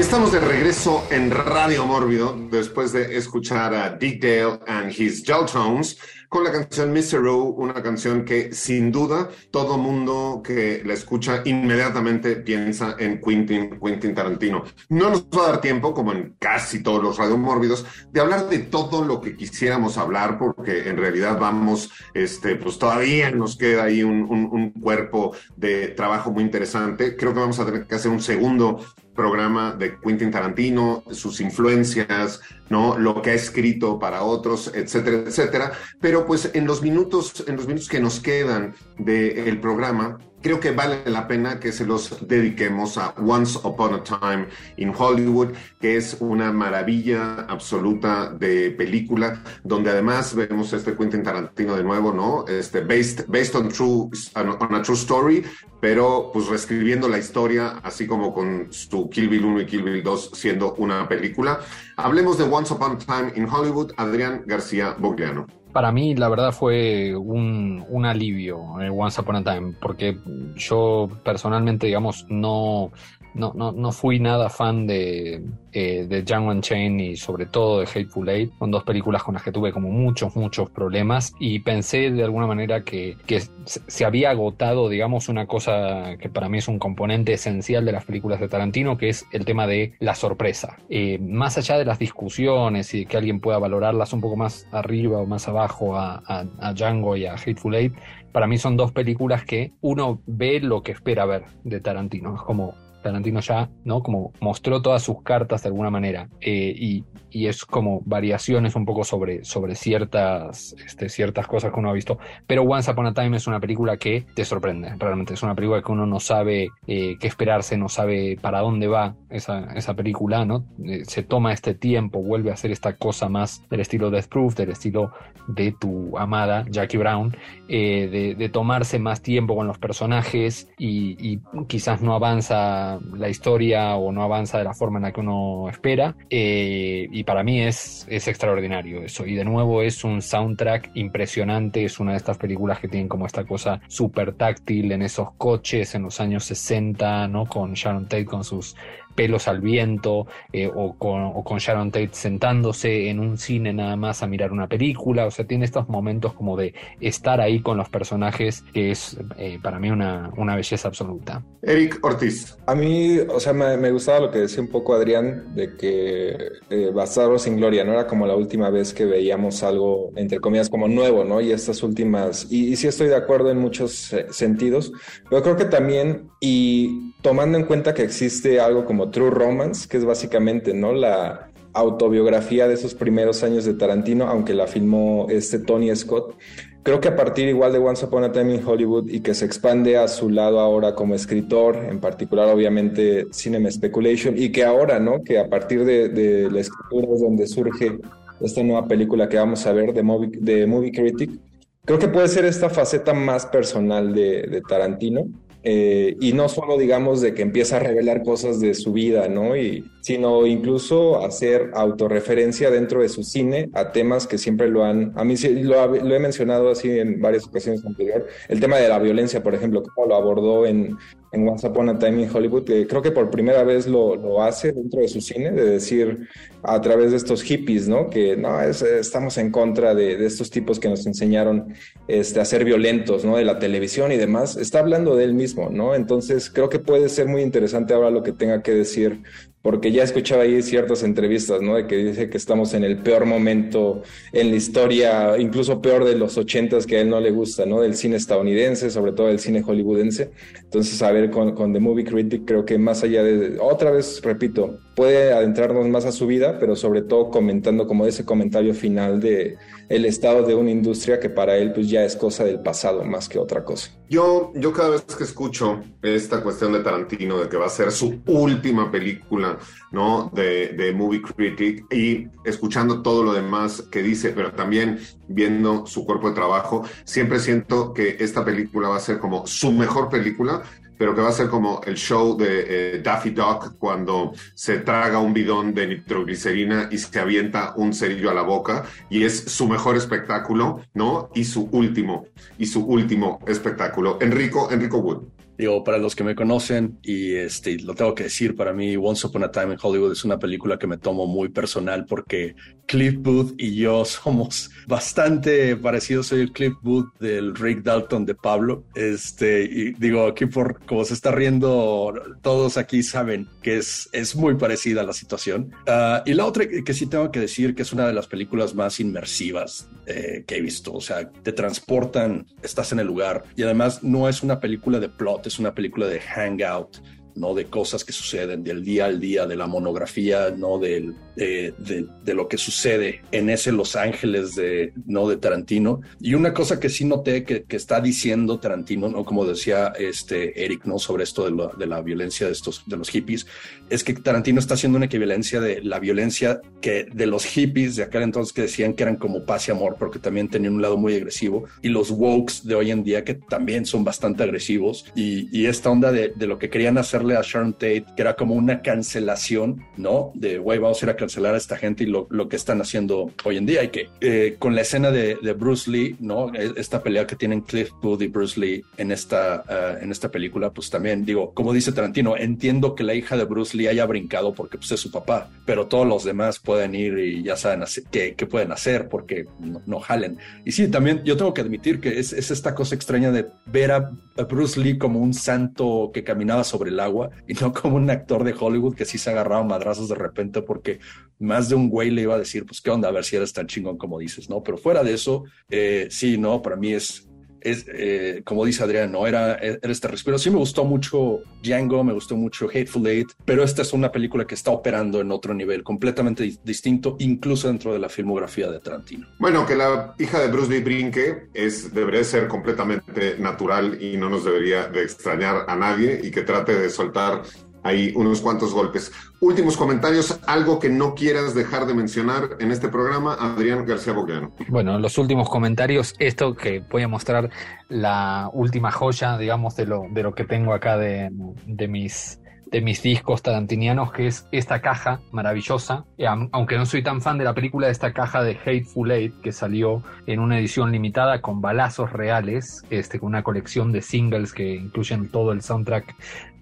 Estamos de regreso en Radio Mórbido después de escuchar a Dick Dale and his Gel Tones con la canción Mr. Rowe, una canción que sin duda todo mundo que la escucha inmediatamente piensa en Quentin, Quentin Tarantino. No nos va a dar tiempo, como en casi todos los Radio Mórbidos, de hablar de todo lo que quisiéramos hablar, porque en realidad vamos, este, pues todavía nos queda ahí un cuerpo de trabajo muy interesante. Creo que vamos a tener que hacer un segundo programa de Quentin Tarantino, sus influencias, ¿no? Lo que ha escrito para otros, etcétera, etcétera. Pero pues en los minutos, en los minutos que nos quedan del programa, creo que vale la pena que se los dediquemos a Once Upon a Time in Hollywood, que es una maravilla absoluta de película, donde además vemos este Quentin Tarantino de nuevo, ¿no? Este, based, based on, true, on a true story, pero pues reescribiendo la historia, así como con su Kill Bill 1 y Kill Bill 2 siendo una película. Hablemos de Once Upon a Time in Hollywood, Adrián García Bogliano. Para mí, la verdad, fue un, un alivio eh, Once Upon a Time, porque yo personalmente, digamos, no, no, no, no fui nada fan de, eh, de Django Unchained y sobre todo de Hateful Eight. Son dos películas con las que tuve como muchos, muchos problemas y pensé de alguna manera que, que se había agotado, digamos, una cosa que para mí es un componente esencial de las películas de Tarantino, que es el tema de la sorpresa. Eh, más allá de las discusiones y de que alguien pueda valorarlas un poco más arriba o más abajo a, a, a Django y a Hateful Eight, para mí son dos películas que uno ve lo que espera ver de Tarantino. Es como Tarantino ya, ¿no? Como mostró todas sus cartas de alguna manera. eh, y, y es como variaciones un poco sobre, sobre ciertas, este, ciertas cosas que uno ha visto. Pero Once Upon a Time es una película que te sorprende, realmente. Es una película que uno no sabe eh, qué esperarse, no sabe para dónde va esa, esa película, ¿no? Eh, se toma este tiempo, vuelve a hacer esta cosa más del estilo Death Proof, del estilo de tu amada Jackie Brown, eh, de, de tomarse más tiempo con los personajes y, y quizás no avanza la, historia o no avanza de la forma en la que uno espera. Eh, y para mí es, es extraordinario eso. Y de nuevo es un soundtrack impresionante. Es una de estas películas que tienen como esta cosa súper táctil en esos coches en los años 60, ¿no? Con Sharon Tate con sus pelos al viento eh, o, con, o con Sharon Tate sentándose en un cine nada más a mirar una película, o sea, tiene estos momentos como de estar ahí con los personajes que es eh, para mí una, una belleza absoluta. Eric Ortiz. A mí, o sea, me, me gustaba lo que decía un poco Adrián, de que eh, Bastardos sin Gloria, ¿no? Era como la última vez que veíamos algo, entre comillas, como nuevo, ¿no? Y estas últimas, y, y sí estoy de acuerdo en muchos eh, sentidos, pero creo que también, y tomando en cuenta que existe algo como True Romance, que es básicamente, ¿no? La autobiografía de esos primeros años de Tarantino, aunque la filmó este Tony Scott. Creo que a partir igual de Once Upon a Time in Hollywood y que se expande a su lado ahora como escritor, en particular obviamente Cinema Speculation, y que ahora, ¿no? Que a partir de, de la escritura es donde surge esta nueva película que vamos a ver de Movie, de Movie Critic, creo que puede ser esta faceta más personal de, de Tarantino. Eh, y no solo digamos de que empieza a revelar cosas de su vida, ¿no? Y, sino incluso hacer autorreferencia dentro de su cine a temas que siempre lo han, a mí lo, lo he mencionado así en varias ocasiones anteriores, el tema de la violencia, por ejemplo, como lo abordó en, en Once Upon a Time in Hollywood, que creo que por primera vez lo, lo, hace dentro de su cine, de decir a través de estos hippies, ¿no? Que no, es, estamos en contra de, de, estos tipos que nos enseñaron este, a ser violentos, ¿no? De la televisión y demás. Está hablando de él mismo, ¿no? Entonces creo que puede ser muy interesante ahora lo que tenga que decir porque ya escuchaba ahí ciertas entrevistas, ¿no? De que dice que estamos en el peor momento en la historia, incluso peor de los ochentas que a él no le gusta, ¿no? Del cine estadounidense, sobre todo del cine hollywoodense. Entonces, a ver, con, con The Movie Critic creo que más allá de, otra vez, repito, puede adentrarnos más a su vida, pero sobre todo comentando como ese comentario final de el estado de una industria que para él pues ya es cosa del pasado más que otra cosa. Yo, yo cada vez que escucho esta cuestión de Tarantino, de que va a ser su última película, ¿no? De, de Movie Critic y escuchando todo lo demás que dice, pero también viendo su cuerpo de trabajo, siempre siento que esta película va a ser como su mejor película, pero que va a ser como el show de eh, Daffy Duck cuando se traga un bidón de nitroglicerina y se avienta un cerillo a la boca y es su mejor espectáculo, ¿no? Y su último, y su último espectáculo. Enrico, Enrico Wood. Digo, para los que me conocen, y este, lo tengo que decir, para mí Once Upon a Time in Hollywood es una película que me tomo muy personal porque Cliff Booth y yo somos bastante parecidos. Soy el Cliff Booth del Rick Dalton de Pablo. Este, y digo, aquí por como se está riendo, todos aquí saben que es, es muy parecida la situación. Uh, y la otra que sí tengo que decir que es una de las películas más inmersivas eh, que he visto. O sea, te transportan, estás en el lugar y además no es una película de plot, es una película de hangout, ¿no? De cosas que suceden del día al día, de la monografía, ¿no? Del, de, lo que sucede en ese Los Ángeles de, ¿no? De Tarantino. Y una cosa que sí noté que, que está diciendo Tarantino, ¿no? Como decía este Eric, ¿no? Sobre esto de, lo, de la violencia de estos, de los hippies, es que Tarantino está haciendo una equivalencia de la violencia que de los hippies de aquel entonces que decían que eran como paz y amor, porque también tenían un lado muy agresivo, y los wokes de hoy en día que también son bastante agresivos, y, y esta onda de, de lo que querían a Sharon Tate, que era como una cancelación, ¿no? De, güey, vamos a ir a cancelar a esta gente y lo, lo que están haciendo hoy en día. Y que eh, con la escena de, de, Bruce Lee, ¿no? Esta pelea que tienen Cliff Booth y Bruce Lee en esta, uh, en esta película, pues también digo, como dice Tarantino, entiendo que la hija de Bruce Lee haya brincado porque pues, es su papá, pero todos los demás pueden ir y ya saben qué, qué pueden hacer porque no, no, jalen. Y sí, también yo tengo que admitir que es, es esta cosa extraña de ver a Bruce Lee como un santo que caminaba sobre el agua y no como un actor de Hollywood que sí se agarraba madrazos de repente porque más de un güey le iba a decir, pues qué onda, a ver si eres tan chingón como dices, ¿no? Pero fuera de eso, eh, sí, no, para mí es, es eh, como dice Adrián, no era, este respiro. Sí me gustó mucho Django, me gustó mucho Hateful Eight, pero esta es una película que está operando en otro nivel, completamente di distinto, incluso dentro de la filmografía de Tarantino. Bueno, que la hija de Bruce Lee brinque es, debería ser completamente natural y no nos debería de extrañar a nadie y que trate de soltar ahí unos cuantos golpes. Últimos comentarios, algo que no quieras dejar de mencionar en este programa, Adrián García Bogleano. Bueno, los últimos comentarios, esto que voy a mostrar la última joya, digamos, de lo, de lo que tengo acá de, de mis de mis discos tarantinianos, que es esta caja maravillosa. Eh, aunque no soy tan fan de la película, esta caja de Hateful Eight, que salió en una edición limitada con balazos reales, este, con una colección de singles que incluyen todo el soundtrack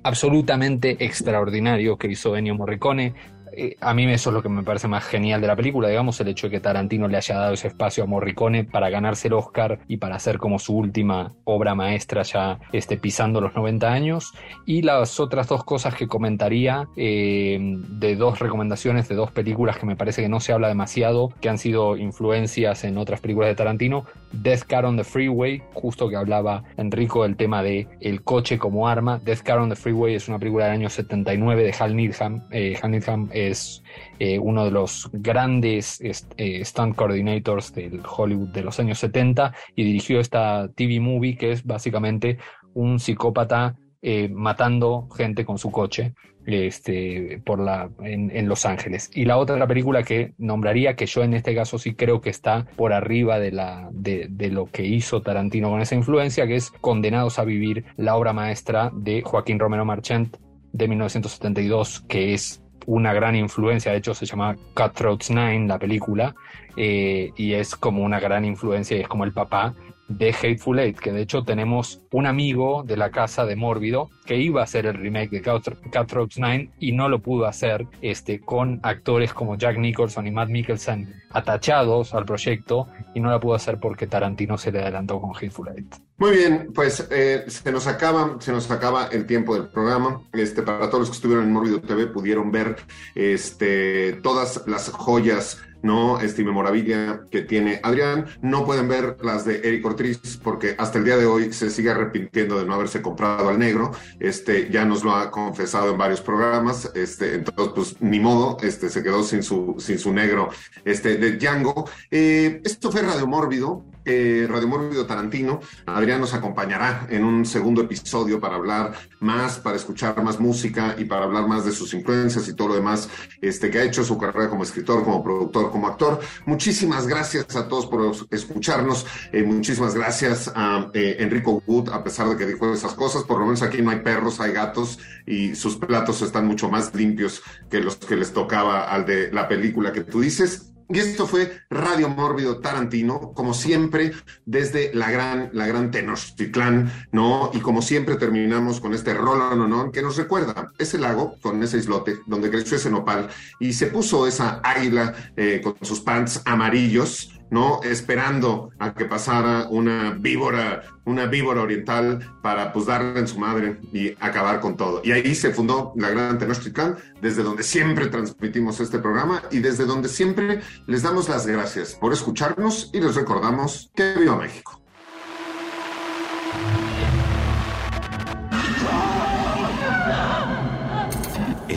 absolutamente extraordinario que hizo Ennio Morricone. Eh, a mí eso es lo que me parece más genial de la película, digamos, el hecho de que Tarantino le haya dado ese espacio a Morricone para ganarse el Oscar y para hacer como su última obra maestra ya este, pisando los 90 años. Y las otras dos cosas que comentaría eh, de dos recomendaciones de dos películas que me parece que no se habla demasiado, que han sido influencias en otras películas de Tarantino. Death Car on the Freeway, justo que hablaba Enrico del tema de el coche como arma. Death Car on the Freeway es una película del año 79 de Hal Needham. Eh, Hal Needham es eh, uno de los grandes eh, stunt coordinators del Hollywood de los años 70 y dirigió esta TV movie que es básicamente un psicópata eh, matando gente con su coche este, por la, en, Los Ángeles. Y la otra película que nombraría, que yo en este caso sí creo que está por arriba de, la, de lo que hizo Tarantino con esa influencia, que es Condenados a Vivir, la obra maestra de Joaquín Romero Marchant de 1972, que es una gran influencia, de hecho se llama Cutthroats Nine, la película, eh, y es como una gran influencia y es como el papá de Hateful Eight, que de hecho tenemos un amigo de la casa de Mórbido que iba a hacer el remake de Cutthro- Cutthroats Nine y no lo pudo hacer este, con actores como Jack Nicholson y Matt Mikkelsen atachados al proyecto y no la pudo hacer porque Tarantino se le adelantó con Hateful Eight. Muy bien, pues eh, se nos acaba, se nos acaba el tiempo del programa. Este, para todos los que estuvieron en Mórbido TV pudieron ver este, todas las joyas, ¿no? Este, memorabilia que tiene Adrián. No pueden ver las de Eric Ortiz porque hasta el día de hoy se sigue arrepintiendo de no haberse comprado al negro. Este, ya nos lo ha confesado en varios programas. Este, entonces, pues ni modo, este, se quedó sin su, sin su negro, este, de Django. Eh, esto fue Radio Mórbido. Eh, Radio Mórbido Tarantino. Adrián nos acompañará en un segundo episodio para hablar más, para escuchar más música y para hablar más de sus influencias y todo lo demás este, que ha hecho su carrera como escritor, como productor, como actor. Muchísimas gracias a todos por escucharnos. Eh, muchísimas gracias a eh, Enrico Wood, a pesar de que dijo esas cosas. Por lo menos aquí no hay perros, hay gatos y sus platos están mucho más limpios que los que les tocaba al de la película que tú dices. Y esto fue Radio Mórbido Tarantino, como siempre, desde la gran, la gran Tenochtitlán, ¿no? Y como siempre terminamos con este Roland Honor que nos recuerda ese lago con ese islote donde creció ese nopal y se puso esa águila eh, con sus pants amarillos, ¿no? Esperando a que pasara una víbora, una víbora oriental para pues darle en su madre y acabar con todo. Y ahí se fundó la Gran Tenochtitlán, desde donde siempre transmitimos este programa y desde donde siempre les damos las gracias por escucharnos y les recordamos que viva México.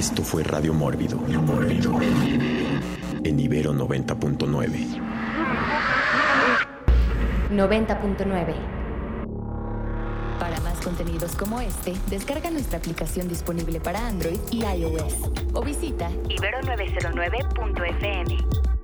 Esto fue Radio Mórbido. Mórbido. En Ibero 90.9. 90.9. Para más contenidos como este, descarga nuestra aplicación disponible para Android y iOS o visita Ibero909.fm.